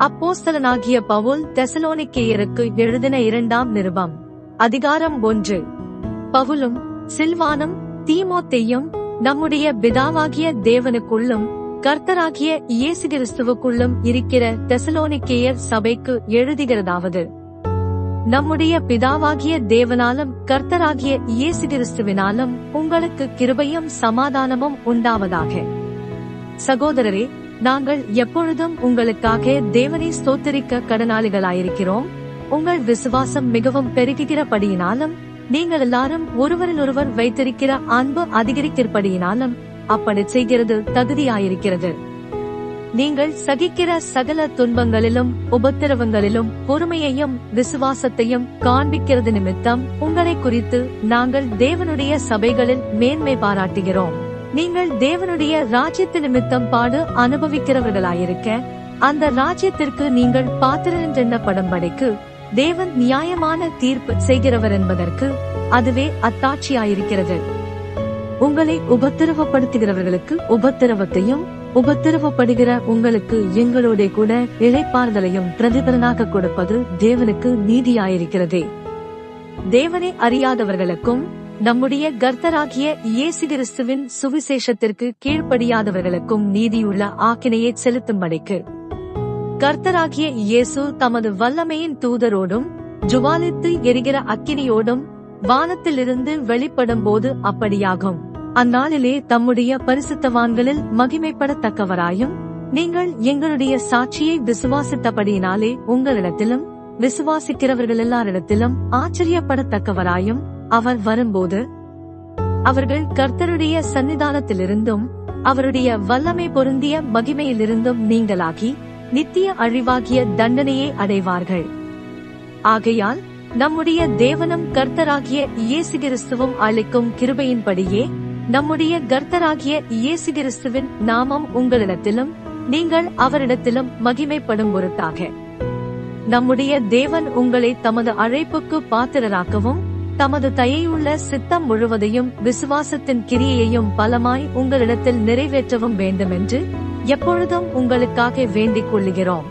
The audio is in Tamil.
அப்போஸ்தலனாகிய பவுல் தெசலோனிக்கேயருக்கு எழுதின இரண்டாம் நிருபம். அதிகாரம் ஒன்று. பவுலும் சில்வானும் தீமோத்தேயும் நம்முடைய பிதாவாகிய தேவனுக்குள்ளும் கர்த்தராகிய இயேசு கிறிஸ்துவுக்குள்ளும் இருக்கிற தெசலோனிக்கேயர் சபைக்கு எழுதுகிறதாவது. நம்முடைய பிதாவாகிய தேவனாலும் கர்த்தராகிய இயேசு கிறிஸ்துவினாலும் உங்களுக்கு கிருபையும் சமாதானமும் உண்டாவதாக. சகோதரரே நாங்கள் எப்பொழுதும் உங்களுக்காக தேவனை ஸ்தோத்தரிக்க கடனாளிகளாயிருக்கிறோம். உங்கள் விசுவாசம் மிகவும் பெருகுகிறபடியினாலும் நீங்கள் எல்லாரும் ஒருவரிலொருவர் வைத்திருக்கிற அன்பு அதிகரிக்கிறபடியினாலும் அப்படி செய்கிறது தகுதியாயிருக்கிறது. நீங்கள் சகிக்கிற சகல துன்பங்களிலும் உபத்திரவங்களிலும் பொறுமையையும் விசுவாசத்தையும் காண்பிக்கிறது நிமித்தம் உங்களை குறித்து நாங்கள் தேவனுடைய சபைகளில் மேன்மை பாராட்டுகிறோம். நீங்கள் தேவனுடைய ராஜ்யத்து நிமித்தம் பாடு அனுபவிக்கிறவர்களாயிருக்க அந்த ராஜ்யத்திற்கு நீங்கள் பாத்திரன்றெண்ணப்படும்படிக்கு தேவன் நியாயமான தீர்ப்பு செய்கிறவர் என்பதற்கு அதுவே அத்தாட்சியாயிருக்கிறது. உங்களை உபத்திரவப்படுத்துகிறவர்களுக்கு உபத்திரவத்தையும் உபத்திரவப்படுகிற உங்களுக்கு எங்களுடைய கூட இழைப்பாறுதலையும் பிரதிபலனாக கொடுப்பது தேவனுக்கு நீதியாயிருக்கிறதே. தேவனை அறியாதவர்களுக்கும் நம்முடைய கர்த்தராகிய இயேசு கிறிஸ்துவின் சுவிசேஷத்திற்கு கீழ்ப்படியாதவர்களுக்கும் நீதியுள்ள ஆக்கினையை செலுத்தும்படிக்கு. கர்த்தராகிய இயேசு தமது வல்லமையின் தூதரோடும் ஜுவாலித்து எரிகிற அக்கினியோடும் வானத்திலிருந்து வெளிப்படும் போது அப்படியாகும். அந்நாளிலே தம்முடைய பரிசுத்தவான்களில் மகிமைப்படத்தக்கவராயும் நீங்கள் எங்களுடைய சாட்சியை விசுவாசித்தபடியினாலே உங்களிடத்திலும் விசுவாசிக்கிறவர்கள் எல்லாரிடத்திலும் ஆச்சரியப்படத்தக்கவராயும் அவர் வரும்போது அவர்கள் கர்த்தருடைய சன்னிதானத்திலிருந்தும் அவருடைய வல்லமை பொருந்திய மகிமையிலிருந்தும் நீங்களாகி நித்திய அழிவாகிய தண்டனையை அடைவார்கள். ஆகையால் நம்முடைய தேவனும் கர்த்தராகிய இயேசு கிறிஸ்துவும் அளிக்கும் கிருபையின்படியே நம்முடைய கர்த்தராகிய இயேசு கிறிஸ்துவின் நாமம் உங்களிடத்திலும் நீங்கள் அவரிடத்திலும் மகிமைப்படும் பொருட்டாக. நம்முடைய தேவன் உங்களை தமது அழைப்புக்கு பாத்திரராக்கவும் தமது தயையுள்ள சித்தம் முழுவதையும் விசுவாசத்தின் கிரியையையும் பலமாய் உங்களிடத்தில் நிறைவேற்றவும் வேண்டுமென்று எப்பொழுதும் உங்களுக்காக வேண்டிக் கொள்ளுகிறோம்.